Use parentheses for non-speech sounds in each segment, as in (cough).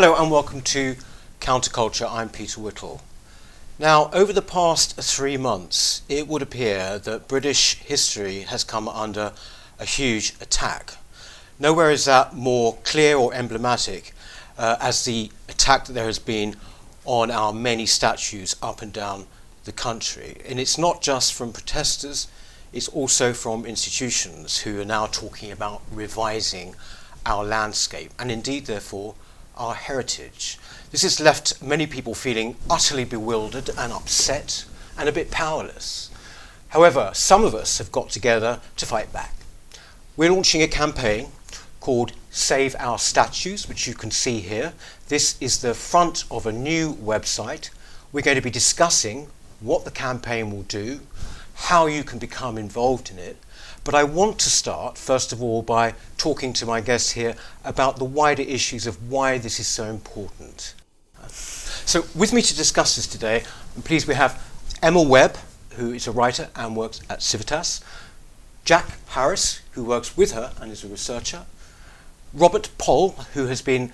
Hello and welcome to Counterculture. I'm Peter Whittle. Now, over the past three months, it would appear that British history has come under a huge attack. Nowhere is that more clear or emblematic uh, as the attack that there has been on our many statues up and down the country. And it's not just from protesters, it's also from institutions who are now talking about revising our landscape and indeed, therefore, our heritage. This has left many people feeling utterly bewildered and upset and a bit powerless. However, some of us have got together to fight back. We're launching a campaign called Save Our Statues, which you can see here. This is the front of a new website. We're going to be discussing what the campaign will do, how you can become involved in it. But I want to start, first of all, by talking to my guests here about the wider issues of why this is so important. So, with me to discuss this today, I'm pleased we have Emma Webb, who is a writer and works at Civitas, Jack Harris, who works with her and is a researcher, Robert Poll, who has been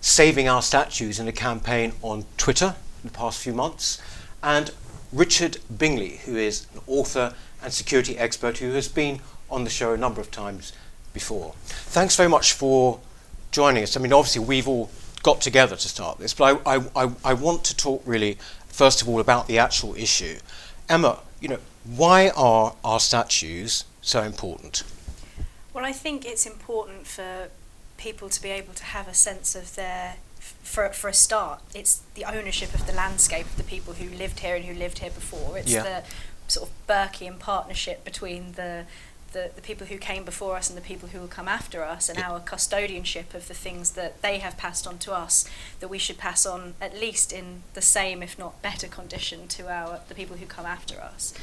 saving our statues in a campaign on Twitter in the past few months, and Richard Bingley, who is an author and security expert who has been on the show a number of times before. Thanks very much for joining us. I mean, obviously, we've all got together to start this, but I, I, I, want to talk really, first of all, about the actual issue. Emma, you know, why are our statues so important? Well, I think it's important for people to be able to have a sense of their for for a start, it's the ownership of the landscape of the people who lived here and who lived here before. It's Yeah. the sort of Burkean partnership between the, the the people who came before us and the people who will come after us, and our custodianship of the things that they have passed on to us that we should pass on at least in the same, if not better, condition to our the people who come after us.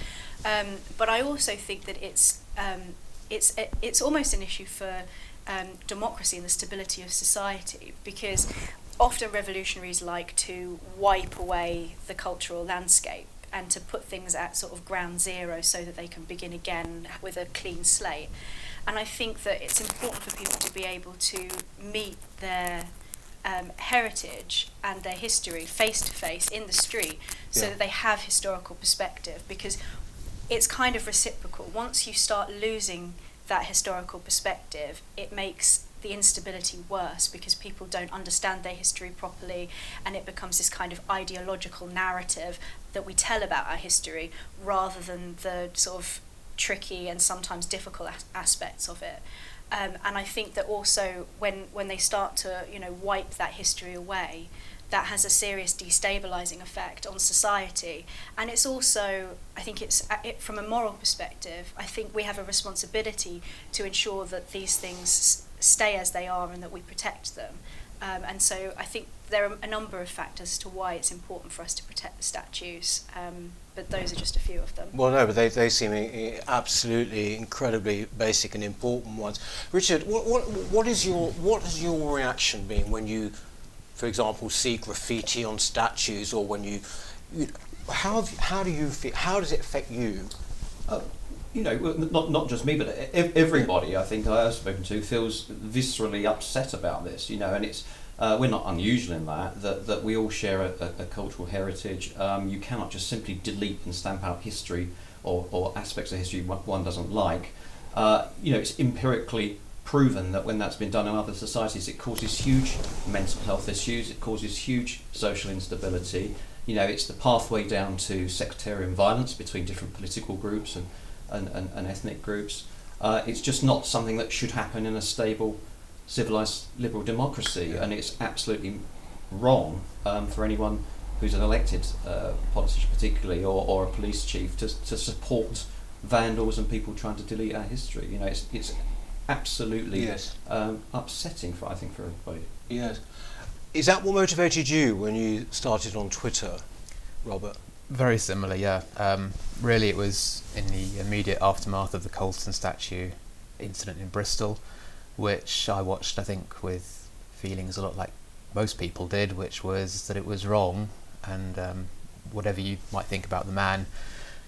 Um, but I also think that it's um, it's it, it's almost an issue for um, democracy and the stability of society because often revolutionaries like to wipe away the cultural landscape and to put things at sort of ground zero so that they can begin again with a clean slate. And I think that it's important for people to be able to meet their um, heritage and their history face to face in the street so Yeah. that they have historical perspective because it's kind of reciprocal. Once you start losing that historical perspective, it makes the instability worse because people don't understand their history properly and it becomes this kind of ideological narrative that we tell about our history rather than the sort of tricky and sometimes difficult as- aspects of it. Um, and I think that also when, when they start to you know wipe that history away, that has a serious destabilizing effect on society. And it's also, I think it's uh, it, from a moral perspective, I think we have a responsibility to ensure that these things stay as they are and that we protect them. Um, and so I think there are a number of factors as to why it's important for us to protect the statues, um, but those are just a few of them. Well, no, but they, they seem i- i- absolutely incredibly basic and important ones. Richard, what, what, what is your what has your reaction been when you, for example, see graffiti on statues, or when you, you how have- how do you feel? How does it affect you? Uh, you know, not not just me, but everybody I think I have spoken to feels viscerally upset about this. You know, and it's uh, we're not unusual in that that, that we all share a, a, a cultural heritage. Um, you cannot just simply delete and stamp out history or, or aspects of history one, one doesn't like. Uh, you know, it's empirically proven that when that's been done in other societies, it causes huge mental health issues. It causes huge social instability. You know, it's the pathway down to sectarian violence between different political groups and and, and, and ethnic groups. Uh, it's just not something that should happen in a stable, civilized liberal democracy, Yeah. and it's absolutely wrong um, for anyone who's an elected uh, politician, particularly, or, or a police chief, to, to support vandals and people trying to delete our history. You know, it's, it's absolutely Yes. um, upsetting for I think for everybody. Yes. Is that what motivated you when you started on Twitter, Robert? Very similar, yeah. Um, really, it was in the immediate aftermath of the Colston statue incident in Bristol, which I watched, I think, with feelings a lot like most people did, which was that it was wrong, and um, whatever you might think about the man,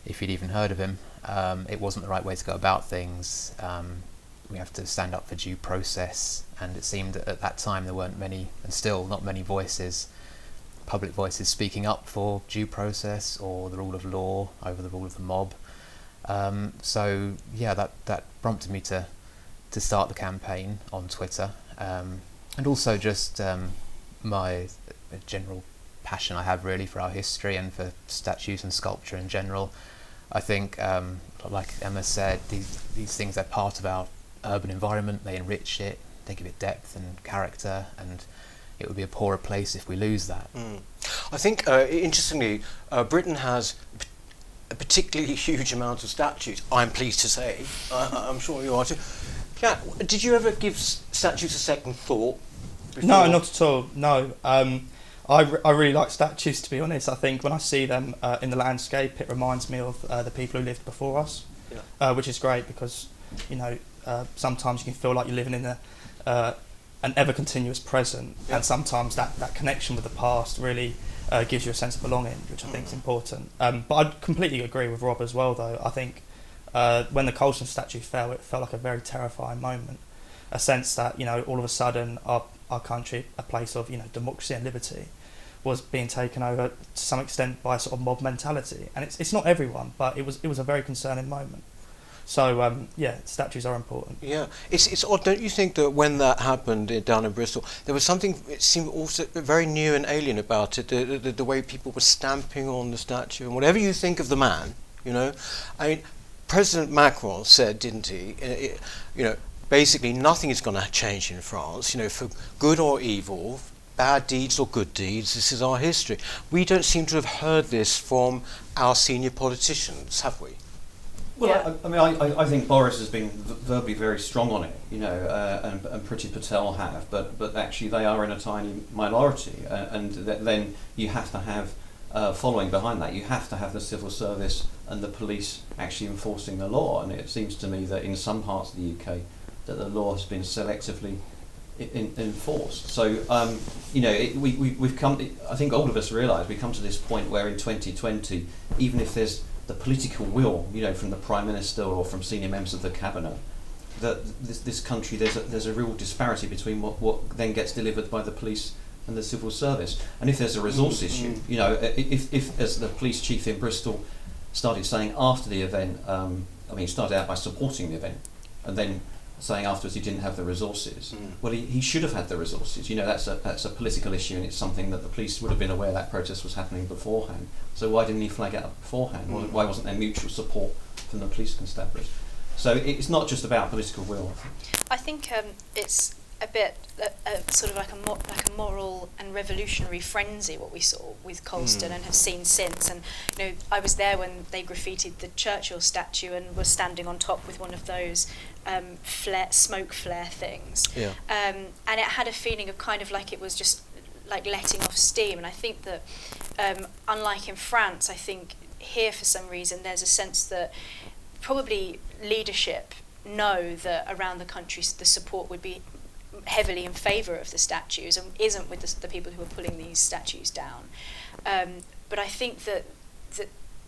if you'd even heard of him, um, it wasn't the right way to go about things. Um, we have to stand up for due process, and it seemed that at that time there weren't many, and still not many voices, public voices speaking up for due process or the rule of law over the rule of the mob. Um, so yeah, that that prompted me to to start the campaign on Twitter, um, and also just um, my general passion I have really for our history and for statues and sculpture in general. I think, um, like Emma said, these these things are part of our urban environment. They enrich it, they give it depth and character, and it would be a poorer place if we lose that. Mm. I think, uh, interestingly, uh, Britain has a particularly (laughs) huge amount of statues. I'm pleased to say. Uh, I'm sure you are too. Yeah, did you ever give statues a second thought? Before? No, not at all. No. Um, I, re- I really like statues, to be honest. I think when I see them uh, in the landscape, it reminds me of uh, the people who lived before us, Yeah. uh, which is great because, you know, uh, sometimes you can feel like you're living in a, uh, an ever continuous present, Yeah. and sometimes that, that connection with the past really uh, gives you a sense of belonging, which I think is Mm. important. Um, but I completely agree with Rob as well, though. I think uh, when the Colston statue fell, it felt like a very terrifying moment. A sense that, you know, all of a sudden our, our country, a place of, you know, democracy and liberty, was being taken over to some extent by a sort of mob mentality. And it's, it's not everyone, but it was, it was a very concerning moment. So, um, yeah, statues are important. Yeah, it's it's odd, don't you think that when that happened down in Bristol, there was something it seemed also very new and alien about it. The, the the way people were stamping on the statue, and whatever you think of the man, you know, I mean, President Macron said, didn't he? uh, it- you know, basically nothing is going to change in France. You know, for good or evil. Bad deeds or good deeds, this is our history. We don't seem to have heard this from our senior politicians, have we? Well, Yeah. I, I mean, I, I- think Boris has been verbally very strong on it, you know, uh, and, and Priti Patel have, but, but actually they are in a tiny minority, uh, and th- then you have to have, uh, following behind that, you have to have the civil service and the police actually enforcing the law, and it seems to me that in some parts of the UK, that the law has been selectively in, enforced. So, um, you know, it, we, we, we've come, I think all of us realise we come to this point where in 2020, even if there's the political will, you know, from the Prime Minister or from senior members of the Cabinet, that this, this country, there's a, there's a real disparity between what, what then gets delivered by the police and the civil service. And if there's a resource Mm, issue, mm. you know, if, if, as the police chief in Bristol started saying after the event, um, I mean, he started out by supporting the event, and then saying afterwards he didn't have the resources. Mm. Well, he, he should have had the resources. You know, that's a that's a political issue, and it's something that the police would have been aware that protest was happening beforehand. So why didn't he flag it up beforehand? Why- Mm. Why wasn't there mutual support from the police constabulary? So it's not just about political will. I think. I think um, it's a bit uh, uh, sort of like a mo- like a moral and revolutionary frenzy what we saw with Colston Mm. and have seen since. And you know, I was there when they graffitied the Churchill statue and was standing on top with one of those um, flare, smoke flare things. Yeah. Um, and it had a feeling of kind of like it was just like letting off steam. And I think that, um, unlike in France, I think here for some reason there's a sense that probably leadership know that around the country the support would be heavily in favour of the statues and isn't with the, the people who are pulling these statues down. Um, but I think that that,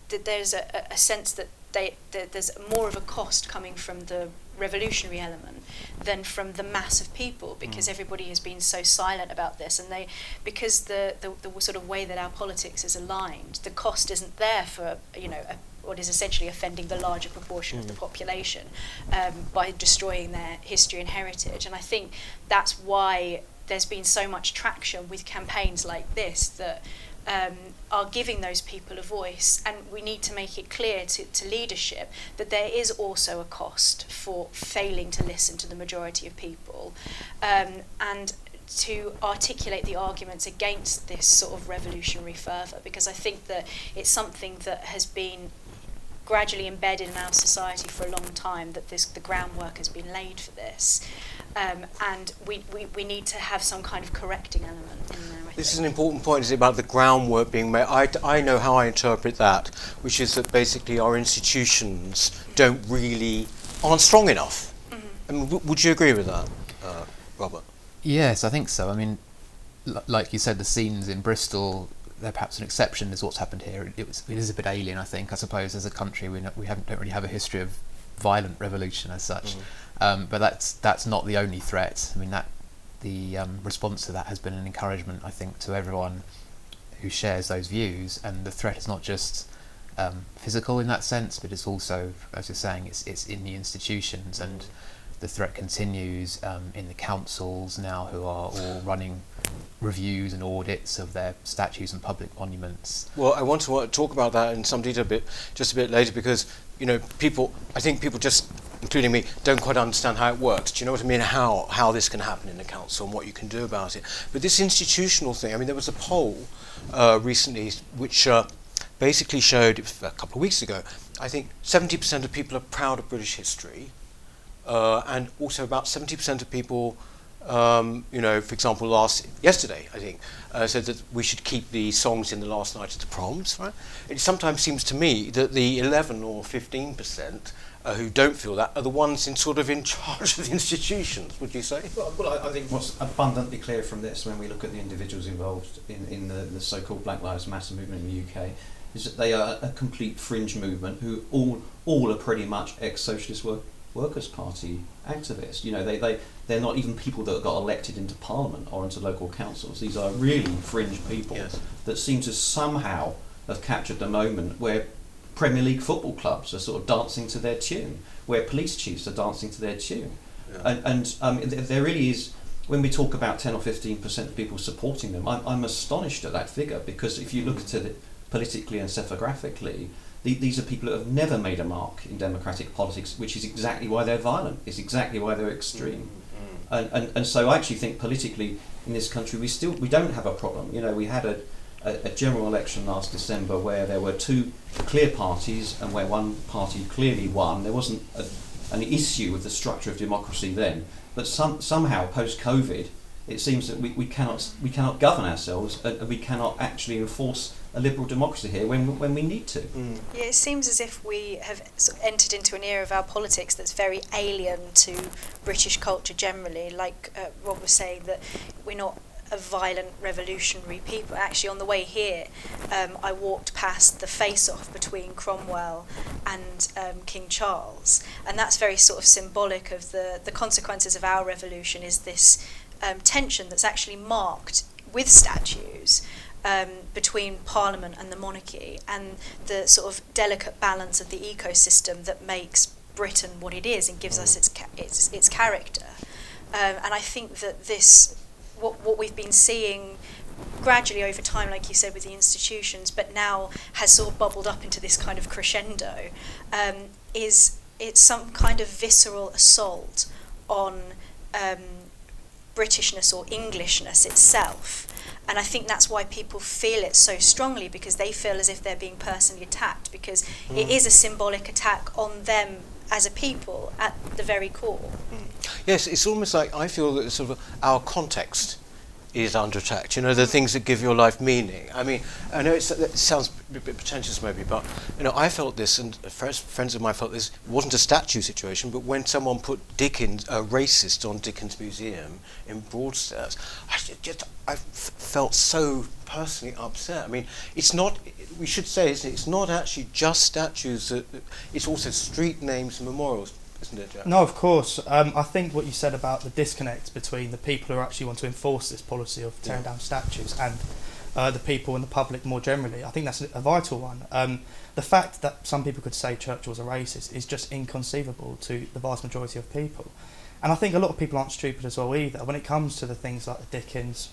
that there's a, a- sense that they that there's more of a cost coming from the revolutionary element than from the mass of people because Mm. everybody has been so silent about this and they because the, the the sort of way that our politics is aligned the cost isn't there for you know a, what is essentially offending the larger proportion of the Mm. population um, by destroying their history and heritage and I think that's why there's been so much traction with campaigns like this that um, are giving those people a voice, and we need to make it clear to, to leadership that there is also a cost for failing to listen to the majority of people, um, and to articulate the arguments against this sort of revolutionary fervour, because I think that it's something that has been gradually embedded in our society for a long time that this the groundwork has been laid for this. Um, and we, we, we need to have some kind of correcting element in there This is an important point, is about the groundwork being made. I, I know how I interpret that, which is that basically our institutions don't really, aren't strong enough. Mhm. I mean, w- would you agree with that, uh, Robert? Yes, I think so. I mean, l- like you said, the scenes in Bristol, they're perhaps an exception is what's happened here. It, was, it is a bit alien, I think. I suppose as a country, we, no, we haven't, don't really have a history of violent revolution as such. Mm. Um, but that's that's not the only threat. I mean that the um, response to that has been an encouragement, I think, to everyone who shares those views. And the threat is not just um, physical in that sense, but it's also, as you're saying, it's it's in the institutions, and the threat continues um, in the councils now, who are all running reviews and audits of their statues and public monuments. Well, I want to talk about that in some detail a bit, just a bit later, because you know, people. I think people just, including me, don't quite understand how it works. Do you know what I mean? How how this can happen in the council and what you can do about it. But this institutional thing. I mean, there was a poll uh, recently which uh, basically showed a couple of weeks ago. I think 70% of people are proud of British history, uh, and also about 70% of people um, you know, for example, last yesterday, I think, uh, said that we should keep the songs in the last night of the proms. Right? It sometimes seems to me that the 11 or 15 percent uh, who don't feel that are the ones in sort of in charge of the institutions. Would you say? Well, well I, I think what's abundantly clear from this, when we look at the individuals involved in, in the, the so-called Black Lives Matter movement in the UK, is that they are a complete fringe movement who all all are pretty much ex-socialist work, workers' party activists. You know, they, they they're not even people that got elected into parliament or into local councils. These are really fringe people Yes. that seem to somehow have captured the moment where Premier League football clubs are sort of dancing to their tune, where police chiefs are dancing to their tune. Yeah. And, and um, there really is, when we talk about 10 or 15% of people supporting them, I'm, I'm astonished at that figure because if you look at it politically and psephologically, the, these are people that have never made a mark in democratic politics, which is exactly why they're violent, is exactly why they're extreme. And, and, and so I actually think politically in this country we still we don't have a problem. You know, we had a, a, a general election last December where there were two clear parties and where one party clearly won. There wasn't a, an issue with the structure of democracy then, but some, somehow post COVID, it seems that we, we cannot we cannot govern ourselves and and we cannot actually enforce a liberal democracy here when when we need to. Mm. Yeah, it seems as if we have entered into an era of our politics that's very alien to British culture generally. Like uh, Rob was saying, that we're not a violent revolutionary people. Actually, on the way here, um, I walked past the face-off between Cromwell and um, King Charles, and that's very sort of symbolic of the the consequences of our revolution. Is this um, tension that's actually marked with statues um, between Parliament and the monarchy, and the sort of delicate balance of the ecosystem that makes Britain what it is and gives us its ca- its its character. Um, and I think that this, what what we've been seeing gradually over time, like you said, with the institutions, but now has sort of bubbled up into this kind of crescendo, um, is it's some kind of visceral assault on um, Britishness or Englishness itself. And I think that's why people feel it so strongly because they feel as if they're being personally attacked because it is a symbolic attack on them as a people at the very core. Yes, it's almost like I feel that sort of our context is under attack. You know, the things that give your life meaning. I mean, I know it sounds a bit pretentious maybe, but you know, I felt this, and friends, of mine felt this. It wasn't a statue situation, but when someone put Dickens, a racist, on Dickens Museum in Broadstairs, I just I felt so personally upset. I mean, it's not. We should say it's not actually just statues. It's also street names and memorials, isn't it, Jack? No, of course. Um, I think what you said about the disconnect between the people who actually want to enforce this policy of tearing Yeah. down statues and uh, the people and the public more generally, I think that's a vital one. Um, the fact that some people could say Churchill was a racist is just inconceivable to the vast majority of people. And I think a lot of people aren't stupid as well either. When it comes to the things like the Dickens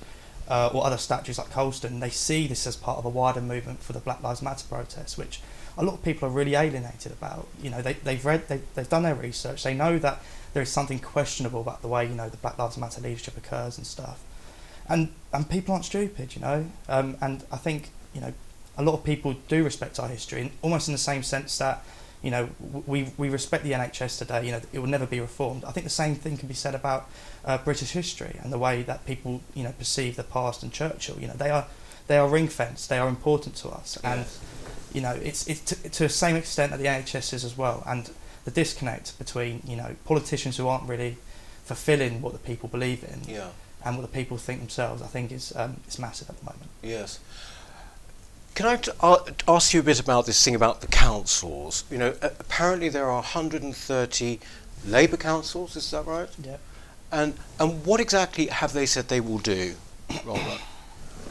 uh, or other statues like Colston, they see this as part of a wider movement for the Black Lives Matter protest, which a lot of people are really alienated about. You know, they, they've read, they, they've done their research, they know that there is something questionable about the way, you know, the Black Lives Matter leadership occurs and stuff. And, and people aren't stupid, you know, um, and I think, you know, a lot of people do respect our history, and almost in the same sense that, you know, we, we respect the NHS today, you know, it will never be reformed. I think the same thing can be said about uh, British history and the way that people, you know, perceive the past and Churchill. You know, they are, they are ring fenced, they are important to us. And, you know, it's, it's to, to the same extent that the NHS is as well. And the disconnect between, you know, politicians who aren't really fulfilling what the people believe in Yeah. and what the people think themselves, I think is, um, is massive at the moment. Yes. Can I t- uh, ask you a bit about this thing about the councils? You know, a- apparently there are 130 Labour councils. Is that right? Yeah. And and what exactly have they said they will do, Robert?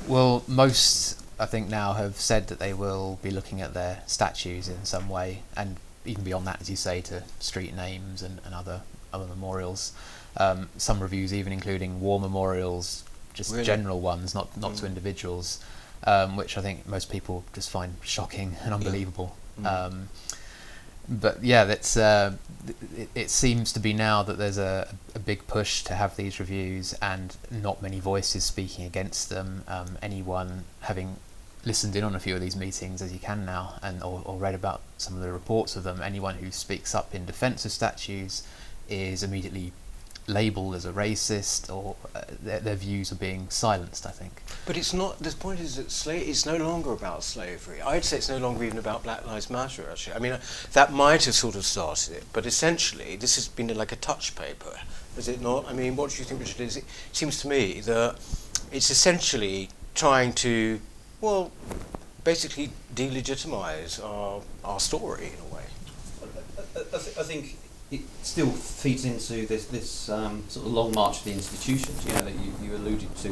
Well, most I think now have said that they will be looking at their statues in some way, and even beyond that, as you say, to street names and, and other other memorials. Um, some reviews even including war memorials, just Really? general ones, not not to Mm. individuals, um, which I think most people just find shocking and unbelievable. Mm. Um, but yeah, that's uh, it, it seems to be now that there's a, a big push to have these reviews and not many voices speaking against them. Um, anyone having listened in on a few of these meetings, as you can now, and or, or read about some of the reports of them, anyone who speaks up in defence of statues is immediately labelled as a racist, or uh, their, their views are being silenced. I think. But it's not. The point is that sla- it's no longer about slavery. I'd say it's no longer even about Black Lives Matter. Actually, I mean, uh, that might have sort of started it, but essentially, this has been like a touch paper, is it not? I mean, what do you think, Richard? Is it seems to me that it's essentially trying to, well, basically delegitimize our our story in a way. I, I, th- I think it still feeds into this this um, sort of long march of the institutions. You know that you, you alluded to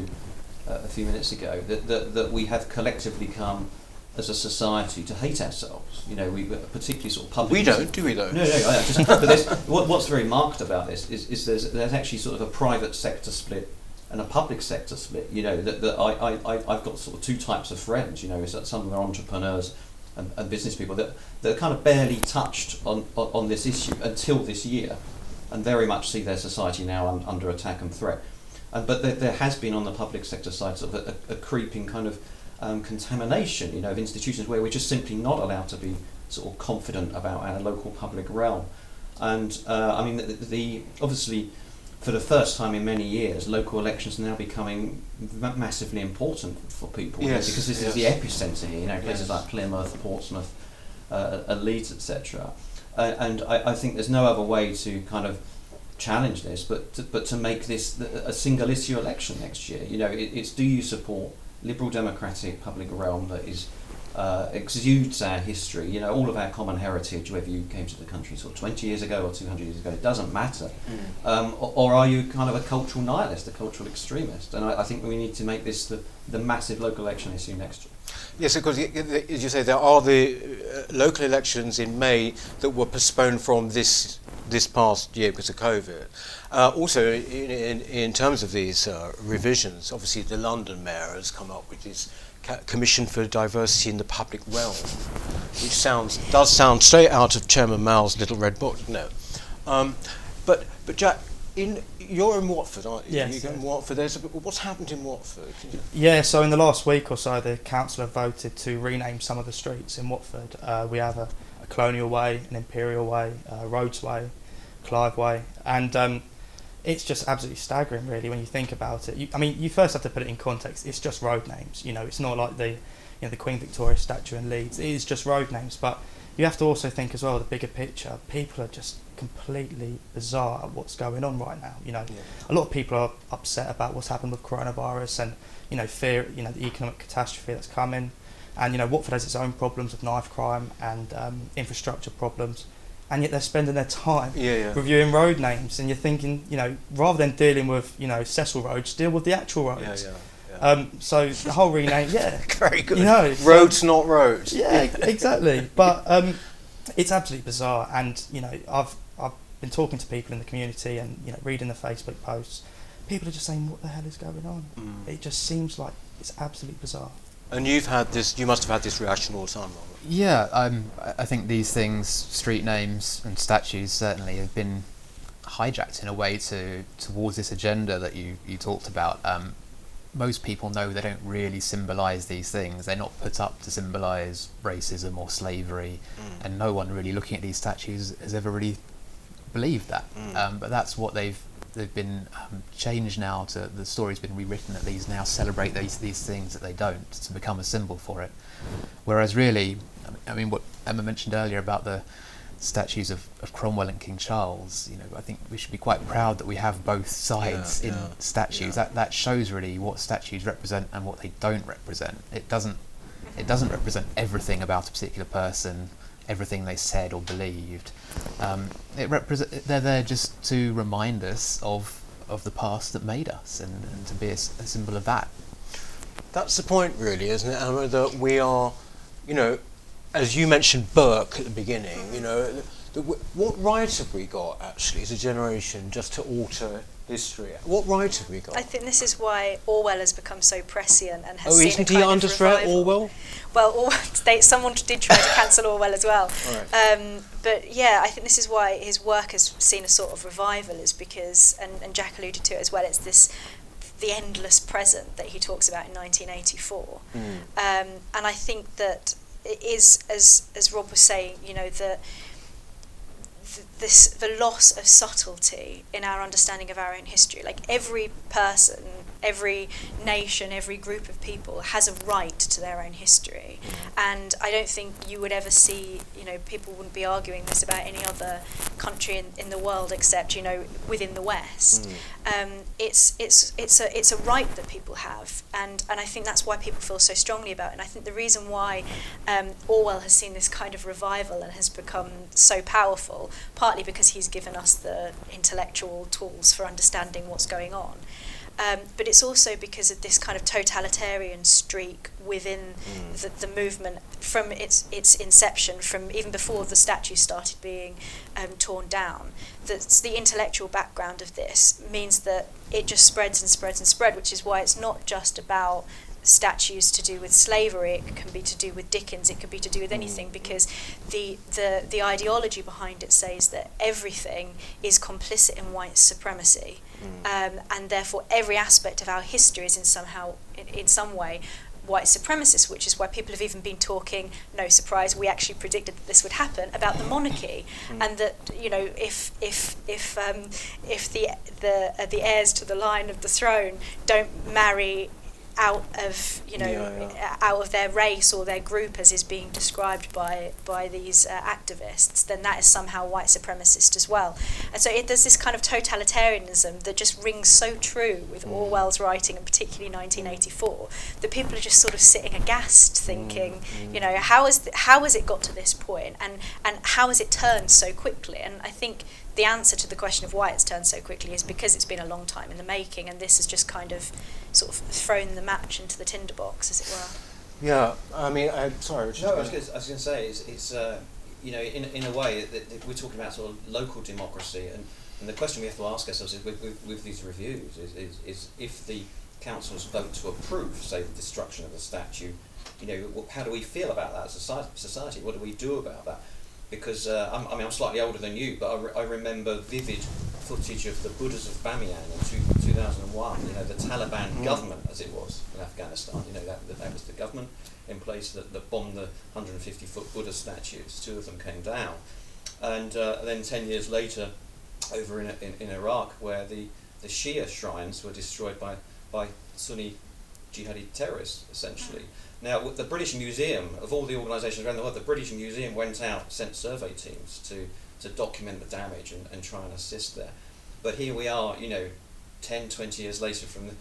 uh, a few minutes ago. That, that that we have collectively come as a society to hate ourselves. You know, we particularly sort of public. We don't, do we though? No, no, I just, but there's, (laughs) what, what's very marked about this is, is there's, there's actually sort of a private sector split and a public sector split. You know, that, that I, I, I, I've got sort of two types of friends, you know, is that some of them are entrepreneurs and, and business people that, that kind of barely touched on, on, on this issue until this year and very much see their society now un, under attack and threat. And, but there, there has been on the public sector side sort of a, a, a creeping kind of um, contamination, you know, of institutions where we're just simply not allowed to be sort of confident about our local public realm. And uh, I mean, the, the obviously, for the first time in many years, local elections are now becoming ma- massively important for people Yes, because this yes. is the epicenter here. You know, places Yes. like Plymouth, Portsmouth, uh, Leeds, etc. Uh, and I, I think there's no other way to kind of challenge this, but to, but to make this th- a single issue election next year. You know, it, it's do you support liberal democratic public realm that is uh, exudes our history, you know, all of our common heritage, whether you came to the country sort of 20 years ago or 200 years ago, it doesn't matter. Um, or, or are you kind of a cultural nihilist, a cultural extremist? And I, I think we need to make this the, the massive local election issue next year. Yes, because y- y- as you say, there are the uh, local elections in May that were postponed from this this past year because of COVID. Uh, also, in, in, in terms of these uh, revisions, obviously the London mayor has come up with this ca- Commission for Diversity in the Public Realm, which sounds does sound straight out of Chairman Mao's Little Red Book, doesn't it? Um, but but Jack, in you're in Watford, aren't you? Yes, You're in. Watford. There's a, what's happened in Watford? Yeah, so in the last week or so, the council have voted to rename some of the streets in Watford. Uh, we have a, a Colonial Way, an Imperial Way, uh, Rhodes Way, Clive Way, and um, it's just absolutely staggering, really, when you think about it. You, I mean, you first have to put it in context. It's just road names. You know, it's not like the, you know, the Queen Victoria statue in Leeds. It is just road names, but you have to also think as well the bigger picture. People are just completely bizarre at what's going on right now. You know, a lot of people are upset about what's happened with coronavirus and you know fear you know the economic catastrophe that's coming and you know Watford has its own problems with knife crime and um, infrastructure problems and yet they're spending their time Yeah, yeah. reviewing road names and you're thinking you know rather than dealing with you know Cecil Rhodes deal with the actual roads yeah. um, so the whole rename (laughs) yeah Very good. you know so- roads, not Rhodes. yeah, exactly. But um, it's absolutely bizarre, and you know, I've I've been talking to people in the community and you know, reading the Facebook posts. People are just saying, "What the hell is going on?" Mm. It just seems like it's absolutely bizarre. And you've had this. You must have had this reaction all the time, Robert. Yeah, um, I I think these things, street names and statues, certainly have been hijacked in a way to towards this agenda that you, you talked about. Um, most people know they don't really symbolise these things. They're not put up to symbolise racism or slavery, Mm. and no one really looking at these statues has ever really believed that. Mm. Um, but that's what they've they've been um, changed now to the story's been rewritten that these now celebrate these these things that they don't to become a symbol for it. Whereas really, I mean, what Emma mentioned earlier about the statues of, of Cromwell and King Charles, you know, I think we should be quite proud that we have both sides Yeah, in yeah, statues. yeah. That that shows really what statues represent and what they don't represent. It doesn't It doesn't represent everything about a particular person, everything they said or believed. Um, it represent they're there just to remind us of of the past that made us, and, and to be a symbol of that. That's the point, really, isn't it, Emma? That we are, you know, as you mentioned Burke at the beginning, you know, th- th- what right have we got actually as a generation just to alter history? What right have we got? I think this is why Orwell has become so prescient and has oh, seen isn't he under threat. Orwell? Well, Orwell, (laughs) they, someone did try to cancel Orwell as well. Right. Um, but yeah, I think this is why his work has seen a sort of revival, is because, and, and Jack alluded to it as well, it's this the endless present that he talks about in 1984. Mm. Um, and I think that it is, as as Rob was saying, you know, the th- this the loss of subtlety in our understanding of our own history. Like every person, every nation, every group of people has a right to their own history, and I don't think you would ever see, you know, people wouldn't be arguing this about any other country in, in the world except you know within the West. Um, it's it's it's a it's a right that people have, and and I think that's why people feel so strongly about it. And I think the reason why um, Orwell has seen this kind of revival and has become so powerful, partly because he's given us the intellectual tools for understanding what's going on. Um, but it's also because of this kind of totalitarian streak within the, the movement from its its inception, from even before the statue started being um, torn down. That's the intellectual background of this means that it just spreads and spreads and spread, which is why it's not just about statues to do with slavery. It can be to do with Dickens. It could be to do with anything because the the the ideology behind it says that everything is complicit in white supremacy, um, and therefore every aspect of our history is in somehow in, in some way white supremacist, which is why people have even been talking. No surprise, we actually predicted that this would happen about the monarchy, and that you know if if if um, if the the uh, the heirs to the line of the throne don't marry out of you know Yeah, yeah. uh, out of their race or their group as is being described by by these uh, activists then that is somehow white supremacist as well and so it, there's this kind of totalitarianism that just rings so true with Mm. Orwell's writing and particularly 1984 that people are just sort of sitting aghast thinking Mm, you know how is th- how has it got to this point and and how has it turned so quickly and I think the answer to the question of why it's turned so quickly is because it's been a long time in the making and this has just kind of sort of thrown the match into the tinderbox as it were Yeah, I mean, I'm sorry. Richard. No, I was going to, I was going to say it's, it's uh, you know in, in a way that, that we're talking about sort of local democracy and, and the question we have to ask ourselves is with, with, with these reviews is, is, is if the councils vote to approve say the destruction of the statue you know how do we feel about that as a society what do we do about that because uh, I'm, I mean I'm slightly older than you but I, re- I remember vivid footage of the Buddhas of Bamiyan in two, 2001 you know the Taliban Mm. government as it was in Afghanistan you know that, that, that was the government in place that, that bombed the 150 foot Buddha statues. Two of them came down. And uh, then 10 years later, over in, in, in Iraq, where the, the Shia shrines were destroyed by, by Sunni jihadi terrorists, essentially. Now, with the British Museum, of all the organisations around the world, the British Museum went out, sent survey teams to, to document the damage and, and try and assist there. But here we are, you know, 10, 20 years later from, the,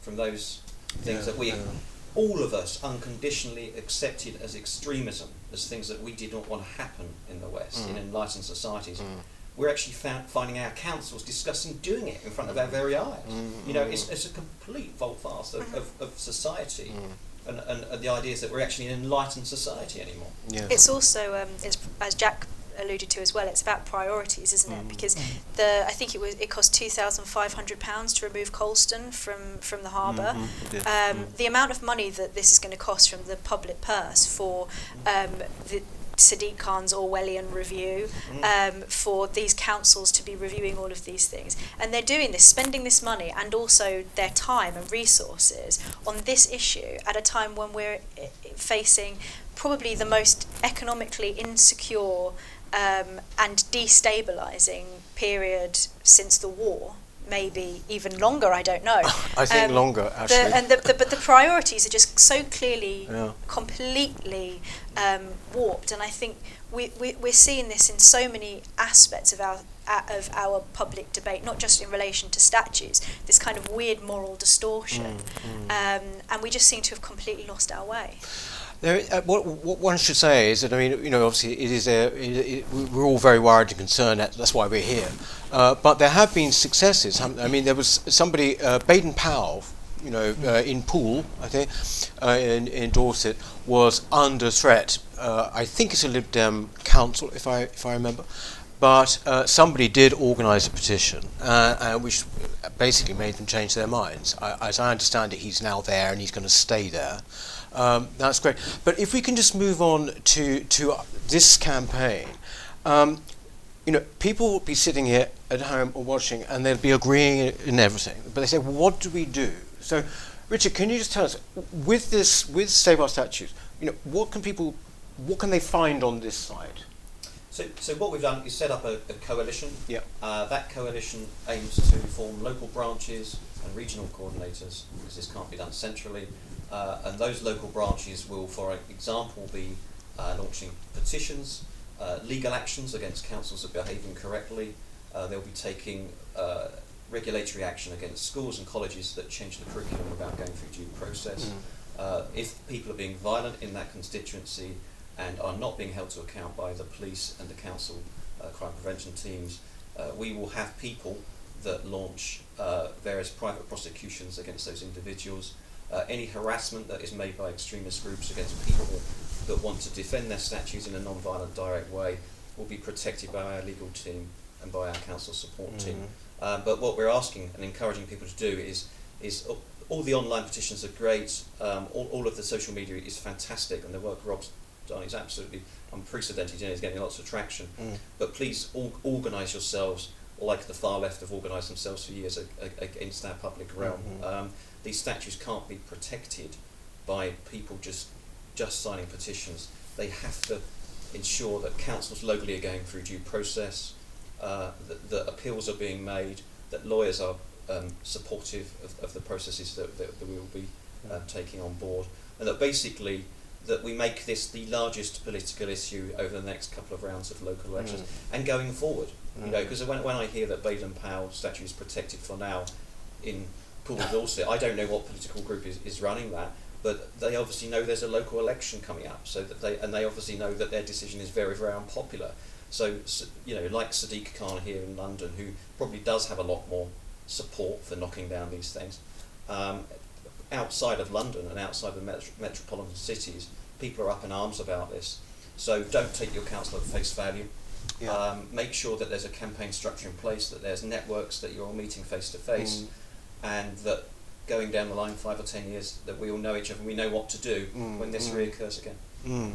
from those things Yeah, that we yeah. all of us unconditionally accepted as extremism, as things that we did not want to happen in the West, in Mm. enlightened societies. Mm. We're actually found, finding our councils discussing doing it in front of our very eyes. Mm, You know, mm. it's, it's a complete volte-face of, of, of society Mm. And, and, and the idea is that we're actually an enlightened society anymore. Yeah. it's also um, it's, as Jack alluded to as well it's about priorities isn't it Mm. because the I think it was it cost 2500 pounds to remove Colston from from the harbor Mhm, it did. um, Mm. the amount of money that this is going to cost from the public purse for um, the Sadiq Khan's Orwellian review, um, for these councils to be reviewing all of these things. And they're doing this, spending this money and also their time and resources on this issue at a time when we're i- facing probably the most economically insecure um, and destabilizing period since the war. Maybe even longer, I don't know. (laughs) I think Um, longer, the, actually. and the, the, but the priorities are just so clearly Yeah. completely um, warped, and I think we, we we're seeing this in so many aspects of our of our public debate, not just in relation to statues. This kind of weird moral distortion, Mm, Um, and we just seem to have completely lost our way. There, uh, what, what one should say is that I mean, you know, obviously it is a, it, it, we're all very worried and concerned. That, that's why we're here. Uh, but there have been successes. I mean, there was somebody, uh, Baden Powell, you know, uh, in Poole, I think, uh, in, in Dorset, was under threat. Uh, I think it's a Lib Dem council, if I if I remember. But uh, somebody did organise a petition, uh, uh, which basically made them change their minds. I, as I understand it, he's now there and he's going to stay there. Um, that's great. But if we can just move on to to this campaign, um, you know, people will be sitting here at home or watching, and they'll be agreeing in everything. But they say, well, "What do we do?" So, Richard, can you just tell us with this with Save Our Statues, you know, what can people, what can they find on this site? So, so what we've done is set up a, a coalition. Yep. Uh, that coalition aims to form local branches and regional coordinators, because this can't be done centrally. Uh, and those local branches will, for example, be uh, launching petitions, uh, legal actions against councils that behave incorrectly. Uh, they'll be taking uh, regulatory action against schools and colleges that change the curriculum without going through due process. Mm. Uh, if people are being violent in that constituency, and are not being held to account by the police and the council crime prevention teams, uh, we will have people that launch uh, various private prosecutions against those individuals. Uh, any harassment that is made by extremist groups against people that want to defend their statues in a non-violent, direct way will be protected by our legal team and by our council support team. Mhm. Um, but what we're asking and encouraging people to do is is uh, all the online petitions are great. Um, all, all of the social media is fantastic, and the work Rob's done is absolutely unprecedented. You know, he's getting lots of traction. Mm. But please or, organise yourselves, like the far left have organised themselves for years a, a, against our public realm. Mhm. Um, these statues can't be protected by people just just signing petitions. They have to ensure that councils locally are going through due process, uh, that, that appeals are being made, that lawyers are um, supportive of, of the processes that, that, that we will be um, taking on board, and that basically that we make this the largest political issue over the next couple of rounds of local elections Mm. and going forward. You know, because when, when I hear that Baden Powell statue is protected for now in Poole (laughs) Dorset, I don't know what political group is, is running that, but they obviously know there's a local election coming up, so that they and they obviously know that their decision is very very unpopular. So s- you know, like Sadiq Khan here in London, who probably does have a lot more support for knocking down these things. Um, outside of London and outside the metro- metropolitan cities, people are up in arms about this. So don't take your council at face value. Yeah. Um, make sure that there's a campaign structure in place, that there's networks, that you're all meeting face to face, and that going down the line five or ten years, that we all know each other and we know what to do Mm, when this mm. reoccurs again. Mm.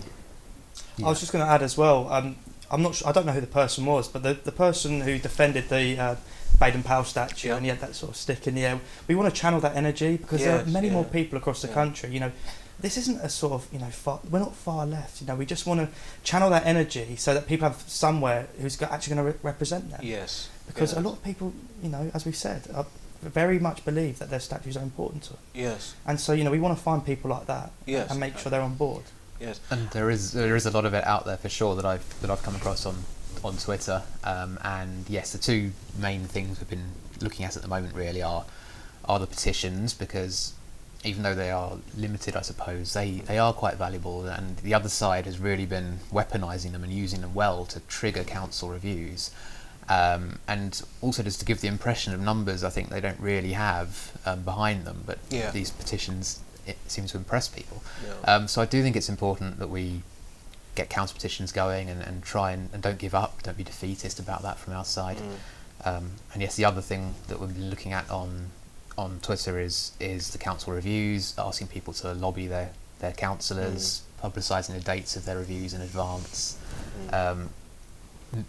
I was just going to add as well. Um, I'm not. Sure, I don't know who the person was, but the the person who defended the uh, Baden Powell statue Yeah. and he had that sort of stick in the air. We want to channel that energy because there are many yeah. more people across the Yeah. country. You know, this isn't a sort of you know far. We're not far left. You know, we just want to channel that energy so that people have somewhere who's go- actually going to re- represent them. Yes. Because yes. a lot of people, you know, as we said, are very much believe that their statues are important to them. Yes. And so, you know, we want to find people like that Yes. and make sure they're on board. Yes. And there is there is a lot of it out there for sure that I've that I've come across on on Twitter. Um, and yes, the two main things we've been looking at at the moment really are are the petitions because even though they are limited, I suppose they they are quite valuable. And the other side has really been weaponising them and using them well to trigger council reviews. Um, and also just to give the impression of numbers, I think they don't really have um, behind them. But Yeah. these petitions it seem to impress people. Yeah. Um, so I do think it's important that we get council petitions going and, and try and, and don't give up, don't be defeatist about that from our side. Mm. Um, and yes, the other thing that we've been looking at on on Twitter is is the council reviews, asking people to lobby their their councillors, publicising the dates of their reviews in advance, Mm. um,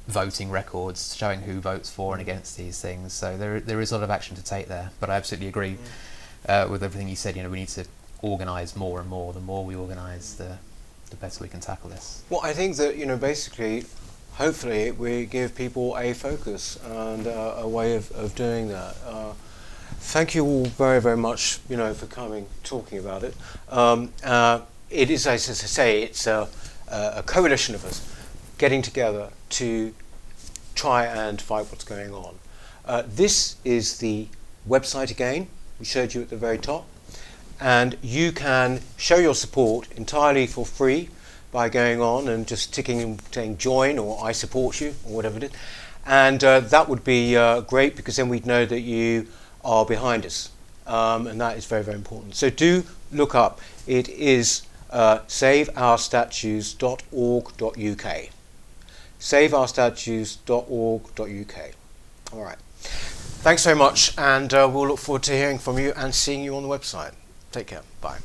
voting records, showing who votes for and against these things. So there there is a lot of action to take there. But I absolutely agree uh, with everything you said. You know, we need to organise more and more. The more we organise, the the better we can tackle this. Well, I think that you know, basically, hopefully, we give people a focus and uh, a way of, of doing that. Uh, thank you all very, very much, you know, for coming, talking about it. Um, uh, it is, as I say, it's a, a coalition of us getting together to try and fight what's going on. Uh, this is the website again. We showed you at the very top. and you can show your support entirely for free by going on and just ticking and saying join or I support you or whatever it is. And uh, that would be uh, great because then we'd know that you are behind us. Um, and that is very, very important. So do look up. It is uh, saveourstatues.org.uk. Saveourstatues.org.uk. All right. Thanks very much, and uh, we'll look forward to hearing from you and seeing you on the website. Take care. Bye.